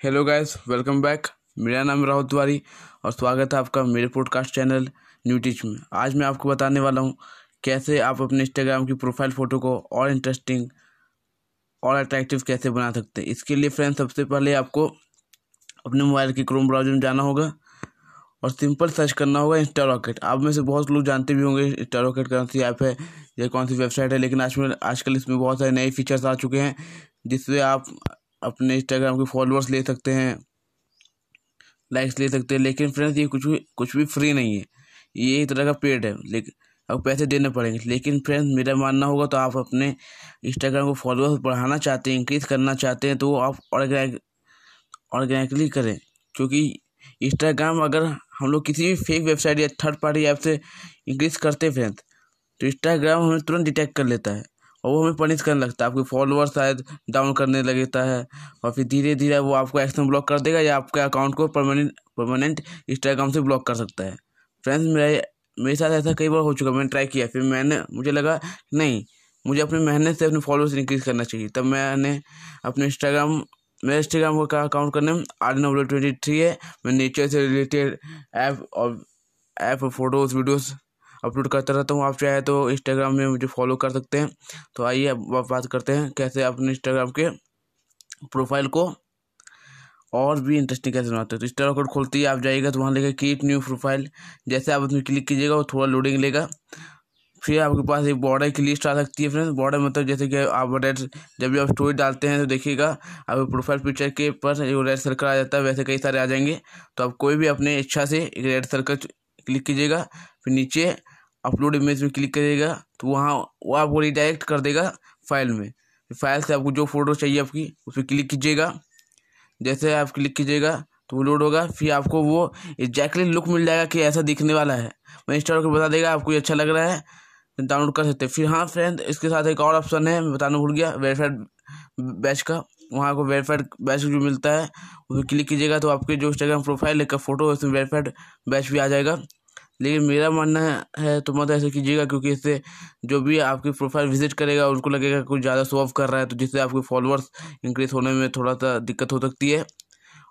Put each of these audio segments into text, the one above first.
Hello guys welcome back मेरा नाम राहुल तिवारी और स्वागत है आपका मेरे पॉडकास्ट चैनल न्यू टीच में। आज मैं आपको बताने वाला हूँ कैसे आप अपने इंस्टाग्राम की प्रोफ़ाइल फ़ोटो को और इंटरेस्टिंग और अट्रैक्टिव कैसे बना सकते हैं। इसके लिए फ्रेंड्स सबसे पहले आपको अपने मोबाइल की क्रोम ब्राउज़र में जाना होगा और सिंपल सर्च करना होगा इंस्टा रॉकेट आप में से बहुत लोग जानते भी होंगे इंस्टा रॉकेट कौन सी ऐप है या कौन सी वेबसाइट है, लेकिन आज में आजकल इसमें बहुत सारे नए फीचर्स आ चुके हैं, जिससे आप अपने इंस्टाग्राम के फॉलोअर्स ले सकते हैं लाइक्स ले सकते हैं, लेकिन फ्रेंड्स ये कुछ भी कुछ भी फ्री नहीं है। ये एक तरह का पेड है लेकिन अब पैसे देने पड़ेंगे। लेकिन फ्रेंड्स मेरा मानना होगा तो आप अपने इंस्टाग्राम को फॉलोअर्स बढ़ाना चाहते हैं इंक्रीज करना चाहते हैं तो आप ऑर्गेनिक ऑर्गेनिकली करें। क्योंकि इंस्टाग्राम अगर हम लोग किसी भी फेक वेबसाइट या थर्ड पार्टी ऐप से इंक्रीज करते हैं फ्रेंड्स तो इंस्टाग्राम हमें तुरंत डिटेक्ट कर लेता है। और वो हमें पनिश करने लगता है। आपके फॉलोअर शायद डाउन करने लगता है। और फिर धीरे धीरे वो आपको एक्शन ब्लॉक कर देगा या आपके अकाउंट को परमानेंट परमानेंट इंस्टाग्राम से ब्लॉक कर सकता है। फ्रेंड्स मेरा मेरे साथ ऐसा कई बार हो चुका मैंने ट्राई किया, फिर मैंने, मुझे लगा, नहीं, मुझे अपनी मेहनत से अपने फॉलोअर्स इंक्रीज करना चाहिए। तब मैंने अपने इंस्टाग्राम मेरे इंस्टाग्राम का अकाउंट का name R number twenty three है। मैं नेचर से रिलेटेड ऐप और ऐप फ़ोटोज़ वीडियोज़ अपलोड करता रहता हूँ। आप चाहे तो इंस्टाग्राम में मुझे फॉलो कर सकते हैं। तो आइए अब आप बात करते हैं कैसे अपने इंस्टाग्राम के प्रोफ़ाइल को और भी इंटरेस्टिंग कैसे बनाते हैं। तो इंस्टाग्राम अकाउंट खोलते ही आप जाइएगा तो वहाँ लेगा क्रिएट न्यू प्रोफ़ाइल जैसे आप उसमें क्लिक कीजिएगा, वो थोड़ा लोडिंग लेगा। फिर आपके पास एक बॉर्डर की लिस्ट आ सकती है फ्रेंड्स बॉर्डर मतलब जैसे कि आप रेड जब भी आप स्टोरी डालते हैं तो देखिएगा, आपके प्रोफ़ाइल पिक्चर के पर जो रेड सर्कल आ जाता है, वैसे कई सारे आ जाएँगे। तो आप कोई भी अपने इच्छा से एक रेड सर्कल क्लिक कीजिएगा। फिर नीचे अपलोड इमेज में क्लिक करिएगा तो वहाँ वो आपको रिडायरेक्ट कर देगा फ़ाइल में। फ़ाइल से आपको जो फ़ोटो चाहिए आपकी, उस पर क्लिक कीजिएगा। जैसे आप क्लिक कीजिएगा तो वो लोड होगा। फिर आपको वो एग्जैक्टली लुक मिल जाएगा कि ऐसा दिखने वाला है। मैं इंस्टॉल को बता देगा, आपको ये अच्छा लग रहा है डाउनलोड कर सकते हैं। फिर हाँ फ्रेंड इसके साथ एक और ऑप्शन है, मैं बताना भूल गया वेरीफाइड बैच का। वहाँ को वेरीफाइड बैच जो मिलता है उसमें क्लिक कीजिएगा तो आपके जो इंस्टाग्राम प्रोफ़ाइल का फ़ोटो है, उसमें वेरीफाइड बैच भी आ जाएगा। लेकिन मेरा मानना है तो मत ऐसे कीजिएगा क्योंकि इससे जो भी आपकी प्रोफ़ाइल विज़िट करेगा, उनको लगेगा कुछ ज़्यादा शो ऑफ़ कर रहा है तो जिससे आपके फॉलोअर्स इंक्रीज होने में थोड़ा सा दिक्कत हो सकती है।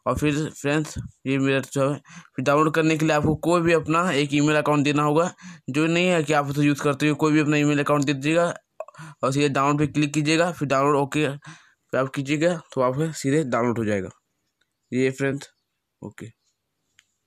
और फिर फ्रेंड्स ये मेरा जो है। फिर डाउनलोड करने के लिए आपको कोई भी अपना एक ईमेल अकाउंट देना होगा, जो नहीं है कि आप उसे यूज़ करते हो, कोई भी अपना ईमेल अकाउंट दे दीजिएगा, और सीधे डाउनलोड पे क्लिक कीजिएगा, फिर डाउनलोड ओके आप कीजिएगा तो आपका सीधे डाउनलोड हो जाएगा। ये फ्रेंड्स ओके